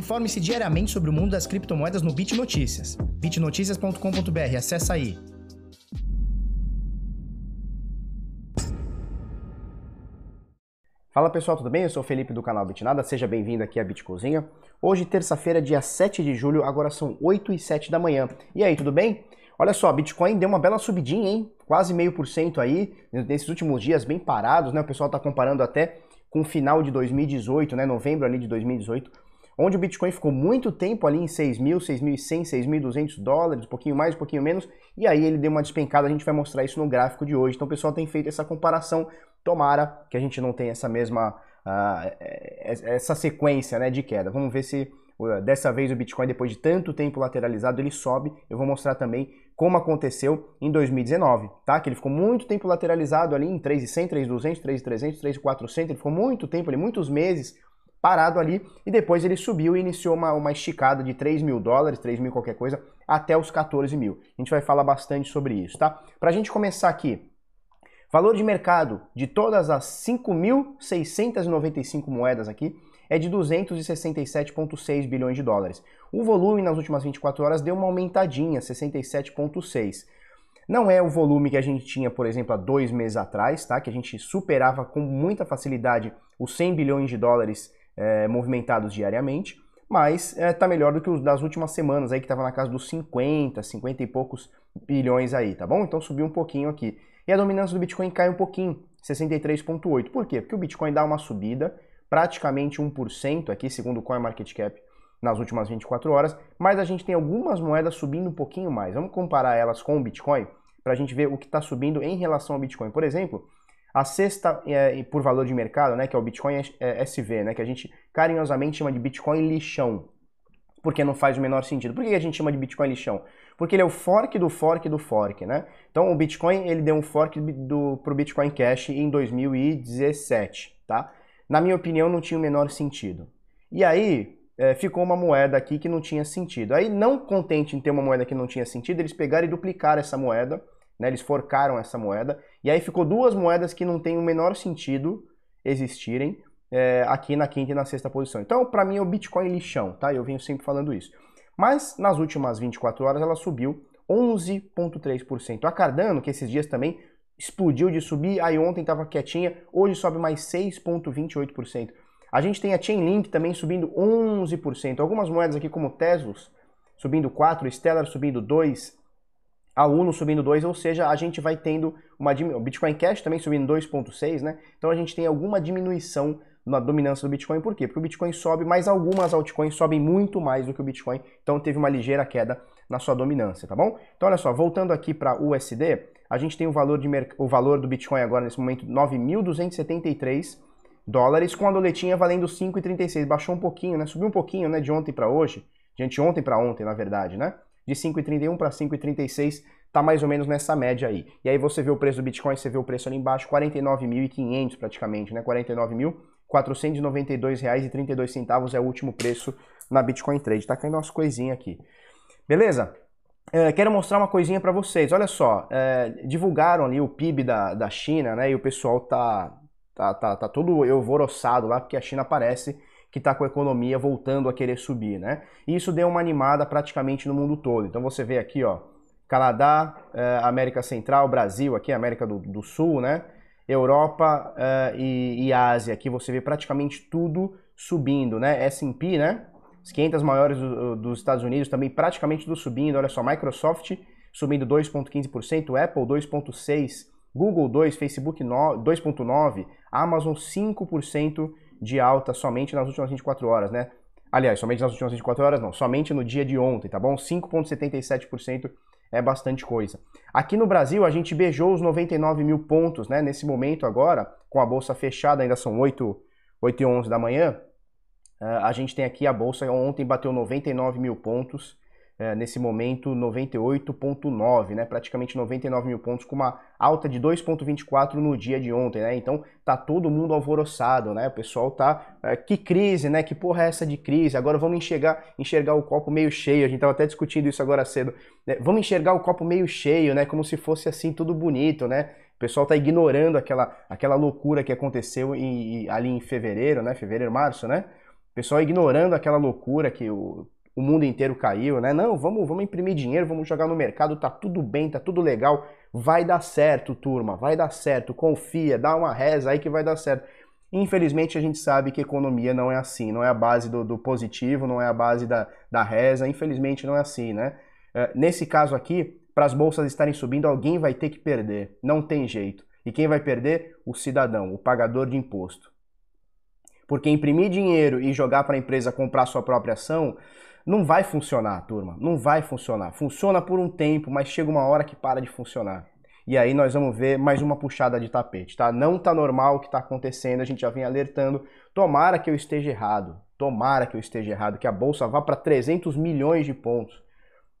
Informe-se diariamente sobre o mundo das criptomoedas no Bit Notícias. bitnoticias.com.br, acessa aí. Fala pessoal, tudo bem? Eu sou o Felipe do canal Bitnada, seja bem-vindo aqui à Bitcozinha. Hoje, terça-feira, dia 7 de julho, agora são 8 e 7 da manhã. E aí, tudo bem? Olha só, Bitcoin deu uma bela subidinha, hein? Quase meio por cento aí, nesses últimos dias bem parados, né? O pessoal tá comparando até com o final de 2018, né? Novembro ali de 2018 onde o Bitcoin ficou muito tempo ali em 6.000, 6.100, 6.200 dólares, um pouquinho mais, um pouquinho menos, e aí ele deu uma despencada, a gente vai mostrar isso no gráfico de hoje. Então o pessoal tem feito essa comparação, tomara que a gente não tenha essa mesma, uh, essa sequência né, de queda. Vamos ver se uh, dessa vez o Bitcoin, depois de tanto tempo lateralizado, ele sobe. Eu vou mostrar também como aconteceu em 2019, tá? Que ele ficou muito tempo lateralizado ali em 3.100, 3.200, 3.300, 3.400, ele ficou muito tempo ali, muitos meses parado ali, e depois ele subiu e iniciou uma, uma esticada de 3 mil dólares, 3 mil qualquer coisa, até os 14 mil. A gente vai falar bastante sobre isso, tá? Para a gente começar aqui, valor de mercado de todas as 5.695 moedas aqui é de 267,6 bilhões de dólares. O volume nas últimas 24 horas deu uma aumentadinha, 67,6 não é o volume que a gente tinha, por exemplo, há dois meses atrás, tá? Que a gente superava com muita facilidade os 100 bilhões de dólares é, movimentados diariamente, mas está é, tá melhor do que os das últimas semanas aí que estava na casa dos 50, 50 e poucos bilhões aí, tá bom? Então subiu um pouquinho aqui. E a dominância do Bitcoin cai um pouquinho, 63.8. Por quê? Porque o Bitcoin dá uma subida, praticamente 1% aqui, segundo o CoinMarketCap, nas últimas 24 horas, mas a gente tem algumas moedas subindo um pouquinho mais. Vamos comparar elas com o Bitcoin para a gente ver o que está subindo em relação ao Bitcoin. Por exemplo, a sexta é, por valor de mercado, né, que é o Bitcoin SV, né, que a gente carinhosamente chama de Bitcoin lixão, porque não faz o menor sentido. Por que a gente chama de Bitcoin lixão? Porque ele é o fork do fork do fork, né? Então o Bitcoin ele deu um fork do, pro Bitcoin Cash em 2017, tá? Na minha opinião não tinha o menor sentido. E aí é, ficou uma moeda aqui que não tinha sentido. Aí não contente em ter uma moeda que não tinha sentido, eles pegaram e duplicaram essa moeda né? Eles forcaram essa moeda e aí ficou duas moedas que não tem o menor sentido existirem é, aqui na quinta e na sexta posição. Então, para mim, é o Bitcoin lixão, tá? Eu venho sempre falando isso. Mas nas últimas 24 horas ela subiu 11,3%. A Cardano, que esses dias também explodiu de subir, aí ontem estava quietinha, hoje sobe mais 6,28%. A gente tem a Chainlink também subindo 11%. Algumas moedas aqui como Teslos subindo 4, Stellar subindo 2, a Uno subindo 2, ou seja, a gente vai tendo uma o Bitcoin Cash também subindo 2.6, né? Então a gente tem alguma diminuição na dominância do Bitcoin, por quê? Porque o Bitcoin sobe, mas algumas altcoins sobem muito mais do que o Bitcoin, então teve uma ligeira queda na sua dominância, tá bom? Então olha só, voltando aqui para USD, a gente tem o valor, de o valor do Bitcoin agora nesse momento 9.273 dólares, com a doletinha valendo 5,36, baixou um pouquinho, né? Subiu um pouquinho, né, de ontem para hoje, de anteontem para ontem, na verdade, né? De 5,31 para 5,36, tá mais ou menos nessa média aí. E aí você vê o preço do Bitcoin, você vê o preço ali embaixo, 49.500 praticamente, né? 49.492,32 é o último preço na Bitcoin Trade. Tá caindo umas coisinhas aqui. Beleza? É, quero mostrar uma coisinha para vocês. Olha só, é, divulgaram ali o PIB da, da China, né? E o pessoal tá, tá, tá, tá todo alvoroçado lá, porque a China parece que está com a economia voltando a querer subir, né? E isso deu uma animada praticamente no mundo todo. Então você vê aqui, ó, Canadá, eh, América Central, Brasil, aqui América do, do Sul, né? Europa eh, e, e, Ásia, aqui você vê praticamente tudo subindo, né? S&P, né? As 500 maiores do, dos Estados Unidos também praticamente tudo subindo. Olha só, Microsoft subindo 2,15%, Apple 2,6%, Google 2%, Facebook 2,9%, Amazon 5% de alta somente nas últimas 24 horas, né? Aliás, somente nas últimas 24 horas não, somente no dia de ontem, tá bom? 5,77% é bastante coisa. Aqui no Brasil, a gente beijou os 99 mil pontos, né? Nesse momento agora, com a bolsa fechada, ainda são 8, 8 e 11 da manhã, eh, a gente tem aqui a bolsa, ontem bateu 99 mil pontos, é, nesse momento 98,9, né? praticamente 99 mil pontos, com uma alta de 2,24 no dia de ontem. Né? Então tá todo mundo alvoroçado, né? o pessoal tá. É, que crise, né? Que porra é essa de crise? Agora vamos enxergar, enxergar o copo meio cheio. A gente tava até discutindo isso agora cedo. Né? Vamos enxergar o copo meio cheio, né? Como se fosse assim tudo bonito, né? O pessoal está ignorando aquela, aquela loucura que aconteceu em, ali em fevereiro, né? Fevereiro, março, né? pessoal ignorando aquela loucura que o, o mundo inteiro caiu, né? Não, vamos, vamos imprimir dinheiro, vamos jogar no mercado, tá tudo bem, tá tudo legal, vai dar certo, turma, vai dar certo, confia, dá uma reza aí que vai dar certo. Infelizmente a gente sabe que economia não é assim, não é a base do, do positivo, não é a base da, da reza, infelizmente não é assim, né? É, nesse caso aqui, para as bolsas estarem subindo, alguém vai ter que perder, não tem jeito. E quem vai perder? O cidadão, o pagador de imposto. Porque imprimir dinheiro e jogar para a empresa comprar sua própria ação não vai funcionar, turma. Não vai funcionar. Funciona por um tempo, mas chega uma hora que para de funcionar. E aí nós vamos ver mais uma puxada de tapete, tá? Não tá normal o que está acontecendo, a gente já vem alertando. Tomara que eu esteja errado. Tomara que eu esteja errado, que a bolsa vá para 300 milhões de pontos.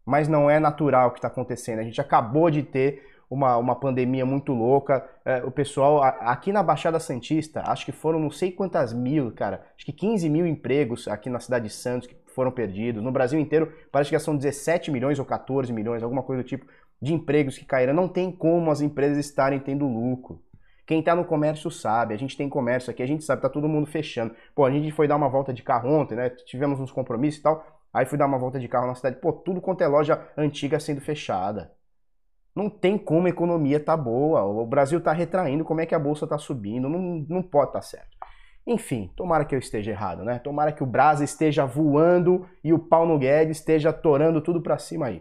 Mas não é natural o que está acontecendo. A gente acabou de ter uma, uma pandemia muito louca. É, o pessoal, aqui na Baixada Santista, acho que foram não sei quantas mil, cara, acho que 15 mil empregos aqui na cidade de Santos que foram perdidos. No Brasil inteiro, parece que são 17 milhões ou 14 milhões, alguma coisa do tipo, de empregos que caíram. Não tem como as empresas estarem tendo lucro. Quem está no comércio sabe, a gente tem comércio aqui, a gente sabe, tá todo mundo fechando. Pô, a gente foi dar uma volta de carro ontem, né? Tivemos uns compromissos e tal. Aí fui dar uma volta de carro na cidade, pô, tudo quanto é loja antiga sendo fechada. Não tem como a economia tá boa, o Brasil tá retraindo, como é que a bolsa tá subindo, não, não pode estar tá certo. Enfim, tomara que eu esteja errado, né? Tomara que o Brasa esteja voando e o Paulo Guedes esteja torando tudo para cima aí.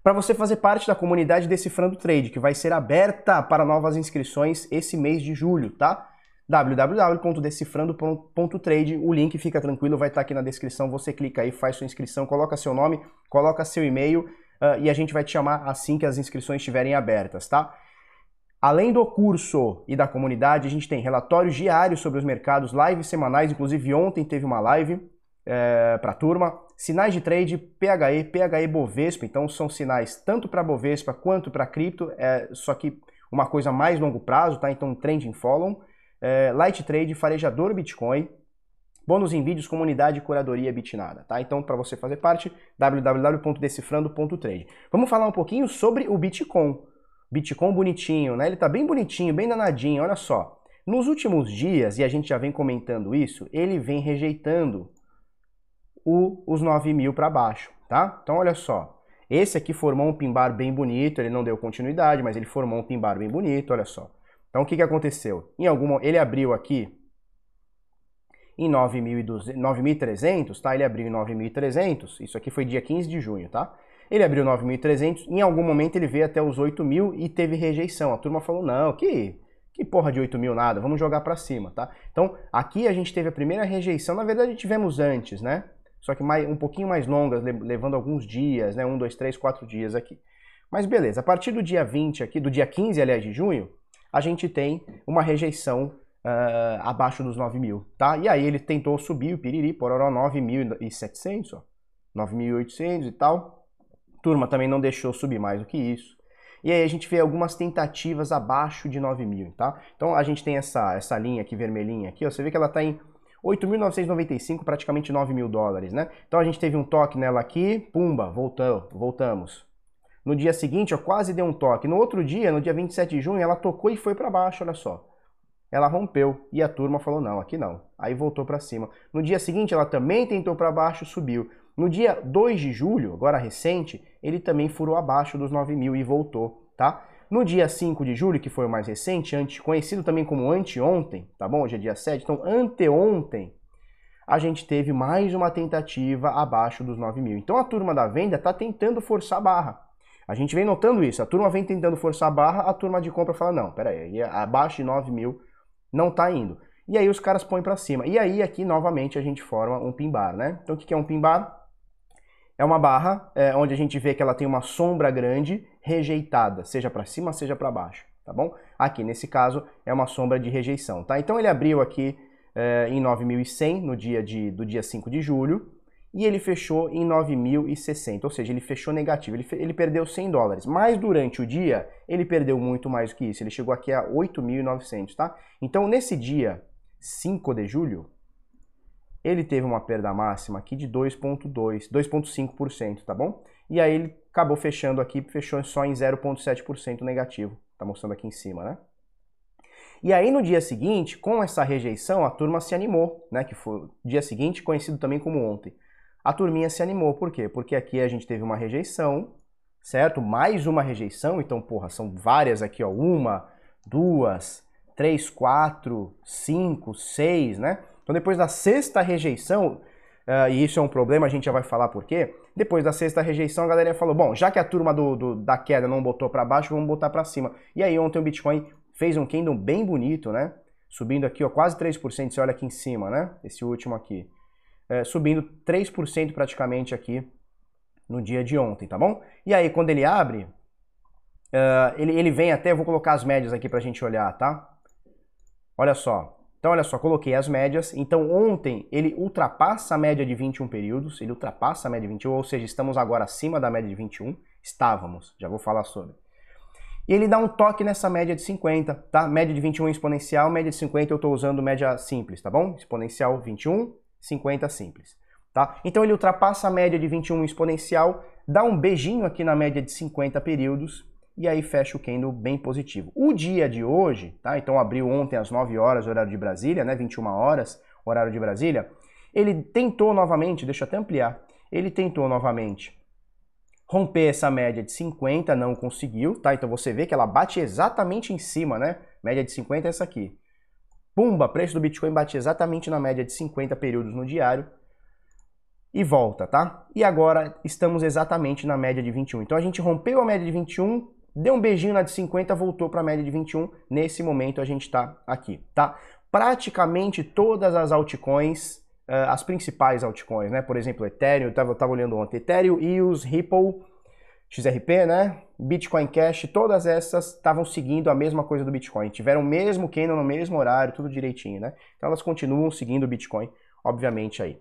Para você fazer parte da comunidade Decifrando Trade, que vai ser aberta para novas inscrições esse mês de julho, tá? www.decifrando.trade, o link fica tranquilo, vai estar aqui na descrição, você clica aí, faz sua inscrição, coloca seu nome, coloca seu e-mail uh, e a gente vai te chamar assim que as inscrições estiverem abertas, tá? Além do curso e da comunidade, a gente tem relatórios diários sobre os mercados, lives semanais, inclusive ontem teve uma live é, para a turma. Sinais de trade, PHE, PHE Bovespa, então são sinais tanto para Bovespa quanto para cripto, é, só que uma coisa mais longo prazo, tá? Então trending follow. É, light trade, farejador Bitcoin, bônus em vídeos, comunidade curadoria Bitnada, tá? Então para você fazer parte, www.decifrando.trade. Vamos falar um pouquinho sobre o Bitcoin. Bitcoin bonitinho, né? Ele tá bem bonitinho, bem danadinho, olha só. Nos últimos dias, e a gente já vem comentando isso, ele vem rejeitando o, os 9 mil para baixo, tá? Então olha só. Esse aqui formou um pimbar bem bonito, ele não deu continuidade, mas ele formou um pimbar bem bonito, olha só. Então o que, que aconteceu? Em algum ele abriu aqui em 9.300, tá? Ele abriu em 9.300, isso aqui foi dia 15 de junho, tá? Ele abriu 9.300, em algum momento ele veio até os 8 mil e teve rejeição. A turma falou, não, que, que porra de 8 mil nada, vamos jogar para cima, tá? Então, aqui a gente teve a primeira rejeição, na verdade tivemos antes, né? Só que mais, um pouquinho mais longas, levando alguns dias, né? Um, dois, três, quatro dias aqui. Mas beleza, a partir do dia 20 aqui, do dia 15, aliás, de junho, a gente tem uma rejeição uh, abaixo dos 9 mil, tá? E aí ele tentou subir o piriri, pororó, 9.700, ó. 9.800 e tal. Turma também não deixou subir mais do que isso. E aí a gente vê algumas tentativas abaixo de 9 mil, tá? Então a gente tem essa, essa linha aqui vermelhinha aqui, ó, você vê que ela está em 8.995, praticamente 9 mil dólares, né? Então a gente teve um toque nela aqui, pumba, voltou, voltamos. No dia seguinte, ó, quase deu um toque. No outro dia, no dia 27 de junho, ela tocou e foi para baixo, olha só. Ela rompeu e a turma falou não, aqui não. Aí voltou para cima. No dia seguinte, ela também tentou para baixo, subiu. No dia 2 de julho, agora recente, ele também furou abaixo dos 9 mil e voltou, tá? No dia 5 de julho, que foi o mais recente, ante, conhecido também como anteontem, tá bom? Hoje é dia 7, então anteontem, a gente teve mais uma tentativa abaixo dos 9 mil. Então a turma da venda está tentando forçar a barra. A gente vem notando isso, a turma vem tentando forçar a barra, a turma de compra fala, não, peraí, abaixo de 9 mil não está indo. E aí os caras põem para cima. E aí aqui novamente a gente forma um pin bar, né? Então o que é um pin bar? É uma barra é, onde a gente vê que ela tem uma sombra grande rejeitada, seja para cima, seja para baixo, tá bom? Aqui, nesse caso, é uma sombra de rejeição, tá? Então ele abriu aqui é, em 9.100 no dia de, do dia 5 de julho e ele fechou em 9.060, ou seja, ele fechou negativo, ele, ele perdeu 100 dólares, mas durante o dia ele perdeu muito mais do que isso, ele chegou aqui a 8.900, tá? Então nesse dia 5 de julho, ele teve uma perda máxima aqui de 2,2, 2,5%, tá bom? E aí ele acabou fechando aqui, fechou só em 0,7% negativo, tá mostrando aqui em cima, né? E aí no dia seguinte, com essa rejeição, a turma se animou, né? Que foi dia seguinte conhecido também como ontem. A turminha se animou, por quê? Porque aqui a gente teve uma rejeição, certo? Mais uma rejeição, então, porra, são várias aqui, ó. Uma, duas, três, quatro, cinco, seis, né? Então depois da sexta rejeição, uh, e isso é um problema, a gente já vai falar por quê. Depois da sexta rejeição, a galera falou: bom, já que a turma do, do da queda não botou para baixo, vamos botar para cima. E aí ontem o Bitcoin fez um candle bem bonito, né? Subindo aqui, ó, quase 3%, você olha aqui em cima, né? Esse último aqui. É, subindo 3% praticamente aqui no dia de ontem, tá bom? E aí, quando ele abre, uh, ele, ele vem até, vou colocar as médias aqui pra gente olhar, tá? Olha só, então, olha só, coloquei as médias. Então, ontem ele ultrapassa a média de 21 períodos, ele ultrapassa a média de 21, ou seja, estamos agora acima da média de 21. Estávamos, já vou falar sobre. E ele dá um toque nessa média de 50, tá? Média de 21 exponencial, média de 50 eu estou usando média simples, tá bom? Exponencial 21, 50 simples, tá? Então ele ultrapassa a média de 21 exponencial, dá um beijinho aqui na média de 50 períodos e aí fecha o candle bem positivo. O dia de hoje, tá? Então abriu ontem às 9 horas, horário de Brasília, né? 21 horas, horário de Brasília. Ele tentou novamente, deixa eu até ampliar. Ele tentou novamente romper essa média de 50, não conseguiu, tá? Então você vê que ela bate exatamente em cima, né? Média de 50 é essa aqui. Pumba, preço do Bitcoin bate exatamente na média de 50 períodos no diário e volta, tá? E agora estamos exatamente na média de 21. Então a gente rompeu a média de 21, deu um beijinho na de 50, voltou para a média de 21. Nesse momento a gente está aqui, tá? Praticamente todas as altcoins, uh, as principais altcoins, né? Por exemplo, Ethereum, eu estava olhando ontem, Ethereum, EOS, Ripple, XRP, né? Bitcoin Cash, todas essas estavam seguindo a mesma coisa do Bitcoin, tiveram o mesmo candle no mesmo horário, tudo direitinho, né? Então elas continuam seguindo o Bitcoin, obviamente aí.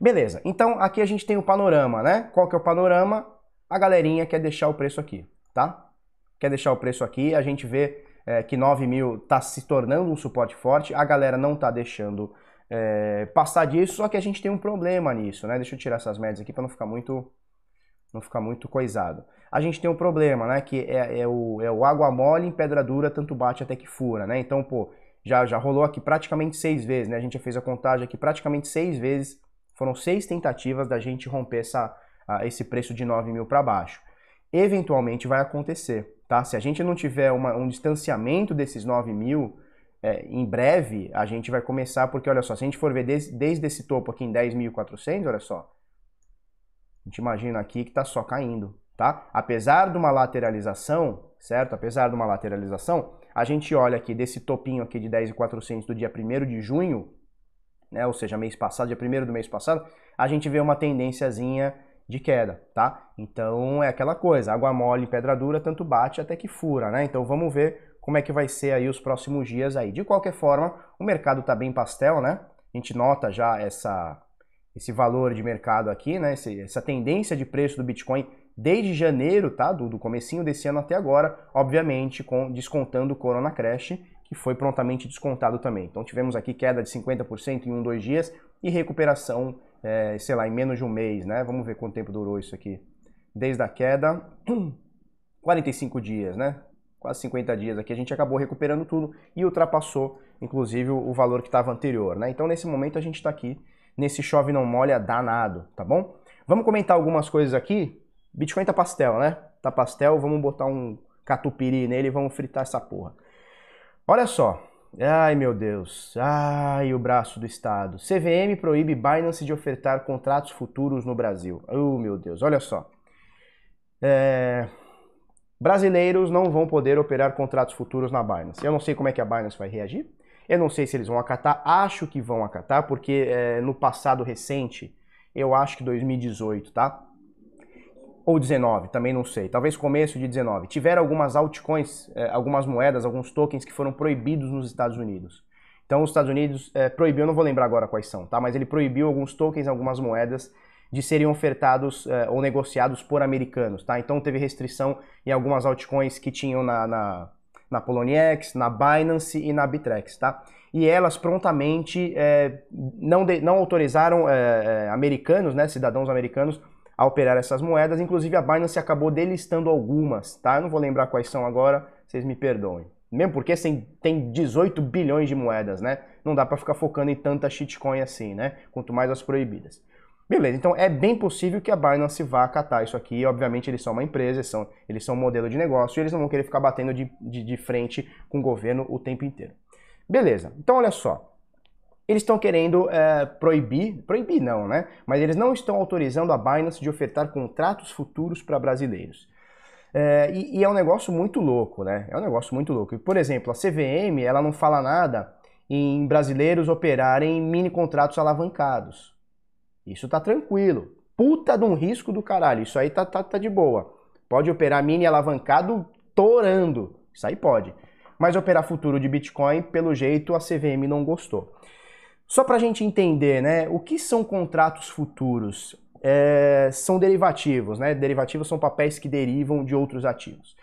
Beleza, então aqui a gente tem o panorama, né? Qual que é o panorama? A galerinha quer deixar o preço aqui tá? Quer deixar o preço aqui, a gente vê é, que 9 mil está se tornando um suporte forte, a galera não está deixando é, passar disso, só que a gente tem um problema nisso, né? Deixa eu tirar essas médias aqui para não ficar muito não ficar muito coisado. A gente tem um problema, né? Que é, é, o, é o água mole em pedra dura, tanto bate até que fura, né? Então, pô, já, já rolou aqui praticamente seis vezes, né? A gente já fez a contagem aqui praticamente seis vezes. Foram seis tentativas da gente romper essa, esse preço de 9 mil para baixo eventualmente vai acontecer, tá? Se a gente não tiver uma, um distanciamento desses 9 mil, é, em breve a gente vai começar, porque olha só, se a gente for ver desde, desde esse topo aqui em 10.400, olha só, a gente imagina aqui que está só caindo, tá? Apesar de uma lateralização, certo? Apesar de uma lateralização, a gente olha aqui desse topinho aqui de 10.400 do dia 1 de junho, né? Ou seja, mês passado, dia 1 do mês passado, a gente vê uma tendênciazinha de queda, tá? Então é aquela coisa, água mole pedra dura, tanto bate até que fura, né? Então vamos ver como é que vai ser aí os próximos dias aí. De qualquer forma, o mercado tá bem pastel, né? A gente nota já essa, esse valor de mercado aqui, né? essa tendência de preço do Bitcoin desde janeiro, tá? Do, do comecinho desse ano até agora, obviamente com descontando o Corona Crash, que foi prontamente descontado também. Então tivemos aqui queda de 50% em um, dois dias e recuperação é, sei lá, em menos de um mês, né? Vamos ver quanto tempo durou isso aqui. Desde a queda, 45 dias, né? Quase 50 dias aqui, a gente acabou recuperando tudo e ultrapassou, inclusive, o valor que estava anterior, né? Então, nesse momento, a gente está aqui, nesse chove não molha danado, tá bom? Vamos comentar algumas coisas aqui. Bitcoin tá pastel, né? Tá pastel, vamos botar um catupiry nele e vamos fritar essa porra. Olha só, Ai meu Deus, ai o braço do Estado. CVM proíbe Binance de ofertar contratos futuros no Brasil. Oh meu Deus, olha só. É... Brasileiros não vão poder operar contratos futuros na Binance. Eu não sei como é que a Binance vai reagir. Eu não sei se eles vão acatar. Acho que vão acatar, porque é, no passado recente, eu acho que 2018, tá? Ou 19, também não sei, talvez começo de 19, tiveram algumas altcoins, eh, algumas moedas, alguns tokens que foram proibidos nos Estados Unidos. Então os Estados Unidos eh, proibiu, não vou lembrar agora quais são, tá? Mas ele proibiu alguns tokens, algumas moedas de serem ofertados eh, ou negociados por americanos, tá? Então teve restrição em algumas altcoins que tinham na, na, na Poloniex, na Binance e na Bitrex, tá? E elas prontamente não, de, não autorizaram americanos, né, cidadãos americanos, a operar essas moedas. Inclusive a Binance acabou delistando algumas, tá? Eu não vou lembrar quais são agora, vocês me perdoem. Mesmo porque tem 18 bilhões de moedas, né? Não dá para ficar focando em tanta shitcoin assim, né? Quanto mais as proibidas. Beleza, então é bem possível que a Binance vá acatar isso aqui. Obviamente, eles são uma empresa, eles são, eles são um modelo de negócio e eles não vão querer ficar batendo de, de, de frente com o governo o tempo inteiro. Beleza, então olha só. Eles estão querendo é, proibir, proibir não, né? Mas eles não estão autorizando a Binance de ofertar contratos futuros para brasileiros. É, e, e, é um negócio muito louco, né? É um negócio muito louco. Por exemplo, a CVM, ela não fala nada em brasileiros operarem mini contratos alavancados. Isso tá tranquilo. Puta de um risco do caralho. Isso aí tá, tá, tá de boa. Pode operar mini alavancado torando. Isso aí pode. Mas operar futuro de Bitcoin, pelo jeito, a CVM não gostou. Só para a gente entender, né? O que são contratos futuros? é, são derivativos, né? Derivativos são papéis que derivam de outros ativos.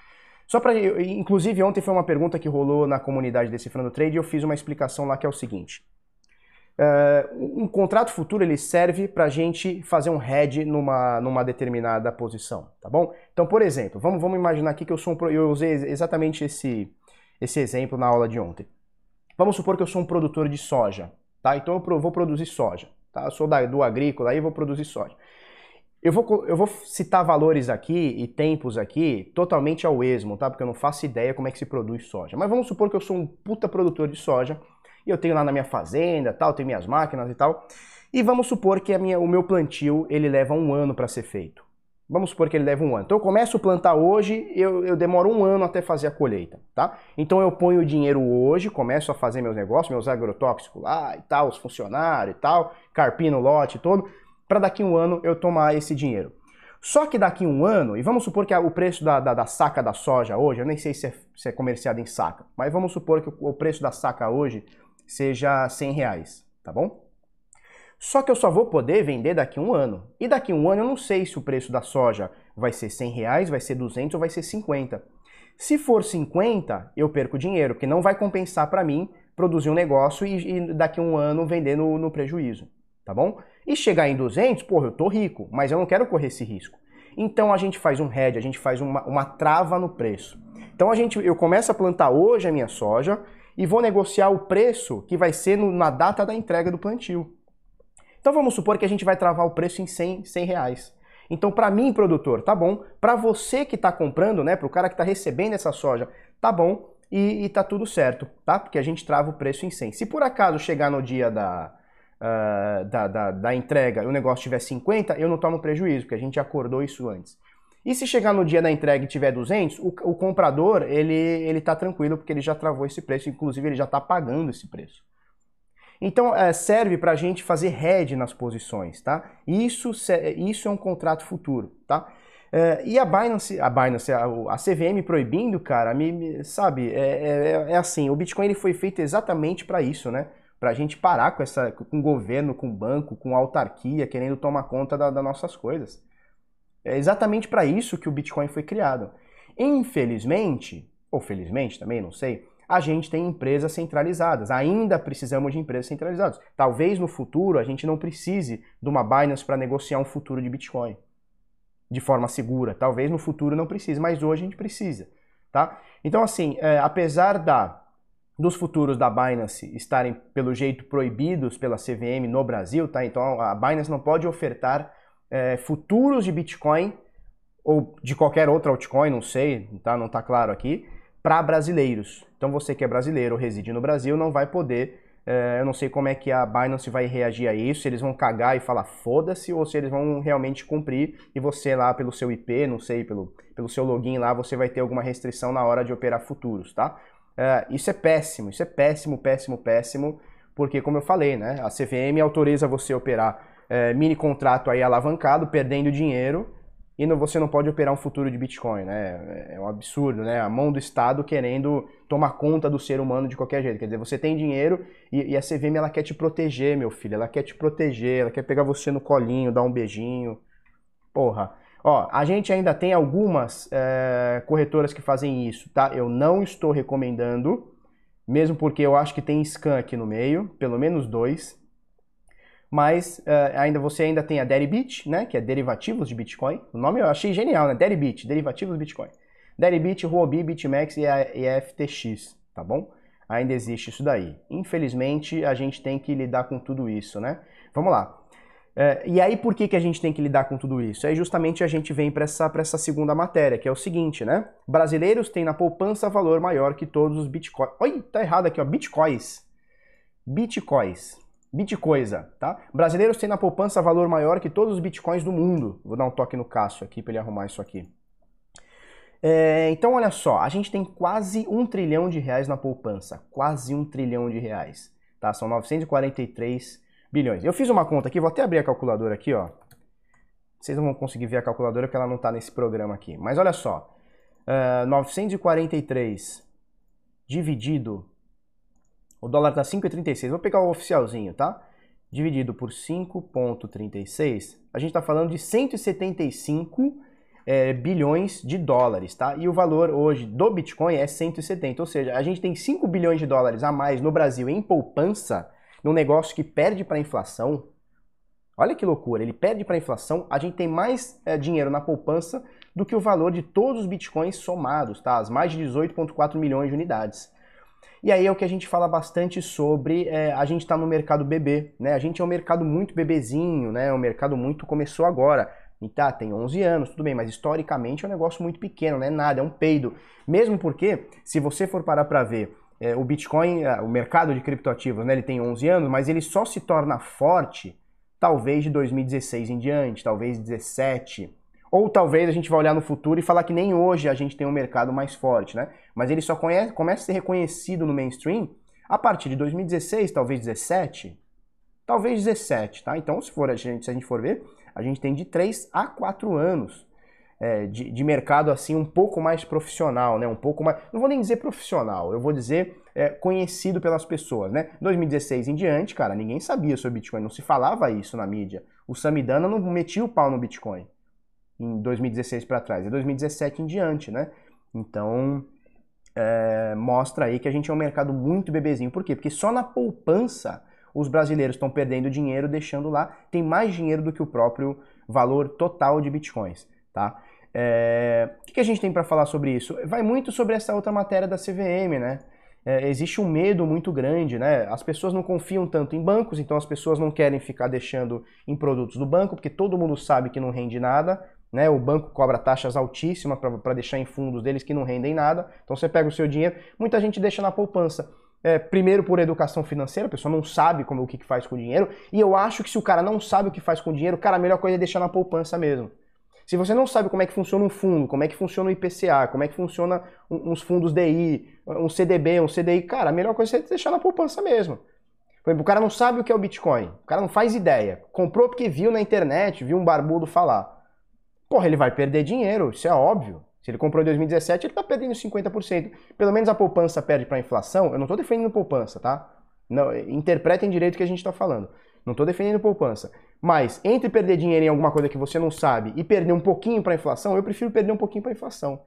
Só para, inclusive ontem foi uma pergunta que rolou na comunidade Decifrando Trade e eu fiz uma explicação lá que é o seguinte: é, um contrato futuro ele serve para a gente fazer um hedge numa, numa determinada posição, tá bom? Então, por exemplo, vamos, vamos imaginar aqui que eu sou um, eu usei exatamente esse esse exemplo na aula de ontem. Vamos supor que eu sou um produtor de soja, tá? Então eu vou produzir soja. Tá? Eu sou da, do agrícola e vou produzir soja. Eu vou, eu vou citar valores aqui e tempos aqui totalmente ao esmo, tá? Porque eu não faço ideia como é que se produz soja. Mas vamos supor que eu sou um puta produtor de soja e eu tenho lá na minha fazenda, tal, tenho minhas máquinas e tal. E vamos supor que minha, o meu plantio ele leva um ano para ser feito. Vamos supor que ele leva um ano. Então eu começo a plantar hoje, eu, eu demoro um ano até fazer a colheita, tá? Então eu ponho o dinheiro hoje, começo a fazer meus negócios, meus agrotóxicos lá e tal, os funcionários e tal, carpino lote todo, para daqui um ano eu tomar esse dinheiro. Só que daqui um ano, e vamos supor que o preço da, da, da saca da soja hoje, eu nem sei se é, se é comerciado em saca, mas vamos supor que o, o preço da saca hoje seja 100 reais, tá bom? Só que eu só vou poder vender daqui a um ano. E daqui a um ano eu não sei se o preço da soja vai ser 100 reais, vai ser 200 ou vai ser 50. Se for 50, eu perco dinheiro, porque não vai compensar para mim produzir um negócio e, e, daqui a um ano vender no, no, prejuízo, tá bom? E chegar em 200, porra, eu tô rico, mas eu não quero correr esse risco. Então a gente faz um hedge, a gente faz uma, uma trava no preço. Então a gente, eu começo a plantar hoje a minha soja e vou negociar o preço que vai ser no, na data da entrega do plantio. Então vamos supor que a gente vai travar o preço em 100, 100 reais. Então, para mim, produtor, tá bom. Para você que está comprando, né, para o cara que está recebendo essa soja, tá bom e, e tá tudo certo, tá? Porque a gente trava o preço em 100. Se por acaso chegar no dia da, uh, da, da, da, entrega e o negócio tiver 50, eu não tomo prejuízo, porque a gente acordou isso antes. E se chegar no dia da entrega e tiver 200, o, o comprador, ele, ele tá tranquilo, porque ele já travou esse preço, inclusive ele já está pagando esse preço. Então é, serve para a gente fazer head nas posições, tá? Isso, isso é um contrato futuro, tá? É, e a Binance, a Binance, a, CVM proibindo, cara, me, me sabe, é, é, é, assim, o Bitcoin ele foi feito exatamente para isso, né? Para a gente parar com essa, com governo, com banco, com autarquia querendo tomar conta da, das nossas coisas. É exatamente para isso que o Bitcoin foi criado. Infelizmente, ou felizmente também, não sei, a gente tem empresas centralizadas. Ainda precisamos de empresas centralizadas. Talvez no futuro a gente não precise de uma Binance para negociar um futuro de Bitcoin de forma segura. Talvez no futuro não precise, mas hoje a gente precisa. Tá? Então, assim, é, apesar da, dos futuros da Binance estarem, pelo jeito, proibidos pela CVM no Brasil, tá? então a Binance não pode ofertar é, futuros de Bitcoin ou de qualquer outra altcoin, não sei, tá? não está claro aqui, para brasileiros. Então você que é brasileiro ou reside no Brasil não vai poder. É, eu não sei como é que a Binance vai reagir a isso, se eles vão cagar e falar foda-se, ou se eles vão realmente cumprir e você lá pelo seu IP, não sei, pelo, pelo seu login lá, você vai ter alguma restrição na hora de operar futuros, tá? É, isso é péssimo, isso é péssimo, péssimo, péssimo, porque como eu falei, né, a CVM autoriza você operar é, mini contrato aí alavancado, perdendo dinheiro, e não, você não pode operar um futuro de Bitcoin, né? É um absurdo, né? A mão do Estado querendo tomar conta do ser humano de qualquer jeito. Quer dizer, você tem dinheiro e, e, a CVM ela quer te proteger, meu filho. Ela quer te proteger, ela quer pegar você no colinho, dar um beijinho. Porra. Ó, a gente ainda tem algumas é, corretoras que fazem isso, tá? Eu não estou recomendando, mesmo porque eu acho que tem scan aqui no meio, pelo menos dois mas uh, ainda você ainda tem a Deribit, né, que é derivativos de Bitcoin. O nome eu achei genial, né? Deribit, derivativos de Bitcoin. Deribit, Huobi, BitMEX e a, FTX, tá bom? Ainda existe isso daí. Infelizmente, a gente tem que lidar com tudo isso, né? Vamos lá. É, e aí, por que, que a gente tem que lidar com tudo isso? É justamente a gente vem para essa, essa segunda matéria, que é o seguinte, né? Brasileiros têm na poupança valor maior que todos os bitcoins. Oi, tá errado aqui, ó. Bitcoins. Bitcoins. Bitcoisa, tá? Brasileiros têm na poupança valor maior que todos os bitcoins do mundo. Vou dar um toque no Cássio aqui para ele arrumar isso aqui. É, então, olha só, a gente tem quase um trilhão de reais na poupança. Quase um trilhão de reais. Tá? São 943 bilhões. Eu fiz uma conta aqui, vou até abrir a calculadora aqui, ó. Vocês não vão conseguir ver a calculadora porque ela não está nesse programa aqui. Mas olha só, uh, 943 dividido, o dólar está 5,36, vou pegar o oficialzinho, tá? Dividido por 5,36, a gente está falando de 175 é, bilhões de dólares, tá? E o valor hoje do Bitcoin é 170, ou seja, a gente tem 5 bilhões de dólares a mais no Brasil em poupança num negócio que perde para inflação, olha que loucura, ele perde para a inflação, a gente tem mais é, dinheiro na poupança do que o valor de todos os bitcoins somados, tá? As mais de 18,4 milhões de unidades. E aí é o que a gente fala bastante sobre é, a gente está no mercado bebê, né? A gente é um mercado muito bebezinho, né? É um mercado muito começou agora. E tá, tem 11 anos, tudo bem, mas historicamente é um negócio muito pequeno, não é nada, é um peido. Mesmo porque, se você for parar para ver é, o Bitcoin, é, o mercado de criptoativos, né, ele tem 11 anos, mas ele só se torna forte talvez de 2016 em diante, talvez 17. Ou talvez a gente vai olhar no futuro e falar que nem hoje a gente tem um mercado mais forte, né? Mas ele só conhece, começa a ser reconhecido no mainstream a partir de 2016, talvez 17, talvez 17, tá? Então, se, for, a gente, se a gente for ver, a gente tem de 3 a 4 anos é, de, de, mercado assim um pouco mais profissional, né? Um pouco mais, não vou nem dizer profissional, eu vou dizer é, conhecido pelas pessoas, né? 2016 em diante, cara, ninguém sabia sobre Bitcoin, não se falava isso na mídia. O Samidana não metia o pau no Bitcoin em 2016 para trás, é 2017 em diante, né? Então é, mostra aí que a gente é um mercado muito bebezinho. Por quê? Porque só na poupança os brasileiros estão perdendo dinheiro, deixando lá, tem mais dinheiro do que o próprio valor total de bitcoins, tá? É... O que a gente tem para falar sobre isso? Vai muito sobre essa outra matéria da CVM, né? É, existe um medo muito grande, né? As pessoas não confiam tanto em bancos, então as pessoas não querem ficar deixando em produtos do banco, porque todo mundo sabe que não rende nada, né? O banco cobra taxas altíssimas para deixar em fundos deles que não rendem nada. Então você pega o seu dinheiro, muita gente deixa na poupança. É, primeiro por educação financeira, a pessoa não sabe como o que faz com o dinheiro, e eu acho que se o cara não sabe o que faz com o dinheiro, cara, a melhor coisa é deixar na poupança mesmo. Se você não sabe como é que funciona um fundo, como é que funciona o IPCA, como é que funciona uns fundos DI, um CDB, um CDI, cara, a melhor coisa é deixar na poupança mesmo. Por exemplo, o cara não sabe o que é o Bitcoin, o cara não faz ideia. Comprou porque viu na internet, viu um barbudo falar. Porra, ele vai perder dinheiro, isso é óbvio. Se ele comprou em 2017, ele está perdendo 50%. Pelo menos a poupança perde para a inflação. Eu não estou defendendo poupança, tá? Não, interpretem direito o que a gente está falando. Não estou defendendo poupança. Mas entre perder dinheiro em alguma coisa que você não sabe e perder um pouquinho para a inflação, eu prefiro perder um pouquinho para a inflação.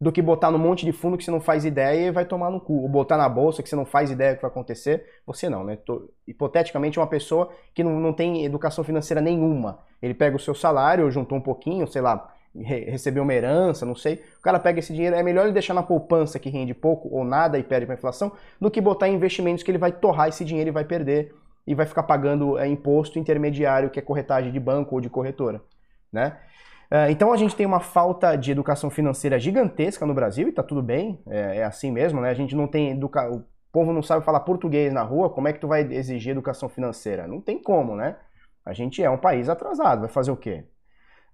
Do que botar num monte de fundo que você não faz ideia e vai tomar no cu. Ou botar na bolsa que você não faz ideia do que vai acontecer. Você não, né? Tô, hipoteticamente, uma pessoa que não, não tem educação financeira nenhuma. Ele pega o seu salário, juntou um pouquinho, sei lá, recebeu uma herança, não sei. O cara pega esse dinheiro, é melhor ele deixar na poupança que rende pouco ou nada e perde para inflação, do que botar em investimentos que ele vai torrar esse dinheiro e vai perder e vai ficar pagando é, imposto intermediário, que é corretagem de banco ou de corretora, né? É, então a gente tem uma falta de educação financeira gigantesca no Brasil e tá tudo bem, é, é assim mesmo, né? A gente não tem o povo não sabe falar português na rua, como é que tu vai exigir educação financeira? Não tem como, né? A gente é um país atrasado, vai fazer o quê?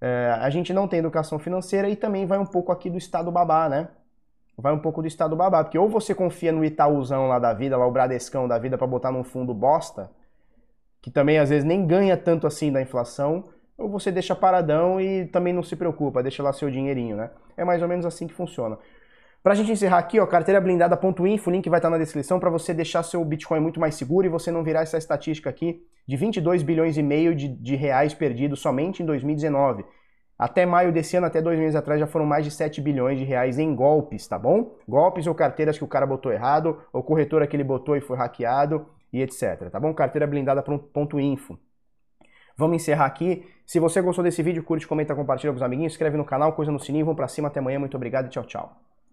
É, a gente não tem educação financeira e também vai um pouco aqui do Estado babá, né? Vai um pouco do Estado babá, porque ou você confia no Itaúzão lá da vida, lá o Bradescão da vida para botar num fundo bosta, que também às vezes nem ganha tanto assim da inflação, ou você deixa paradão e também não se preocupa, deixa lá seu dinheirinho, né? É mais ou menos assim que funciona. Pra gente encerrar aqui, ó, carteirablindada.info, o link vai estar na descrição para você deixar seu Bitcoin muito mais seguro e você não virar essa estatística aqui de 22 bilhões e meio de, de reais perdidos somente em 2019. Até maio desse ano, até dois meses atrás, já foram mais de 7 bilhões de reais em golpes, tá bom? Golpes ou carteiras que o cara botou errado, ou corretora que ele botou e foi hackeado, e etc. Tá bom? Carteira blindada.info. Vamos encerrar aqui. Se você gostou desse vídeo, curte, comenta, compartilha com os amiguinhos, inscreve no canal, coisa no sininho, vamos pra cima, até amanhã, muito obrigado e tchau, tchau.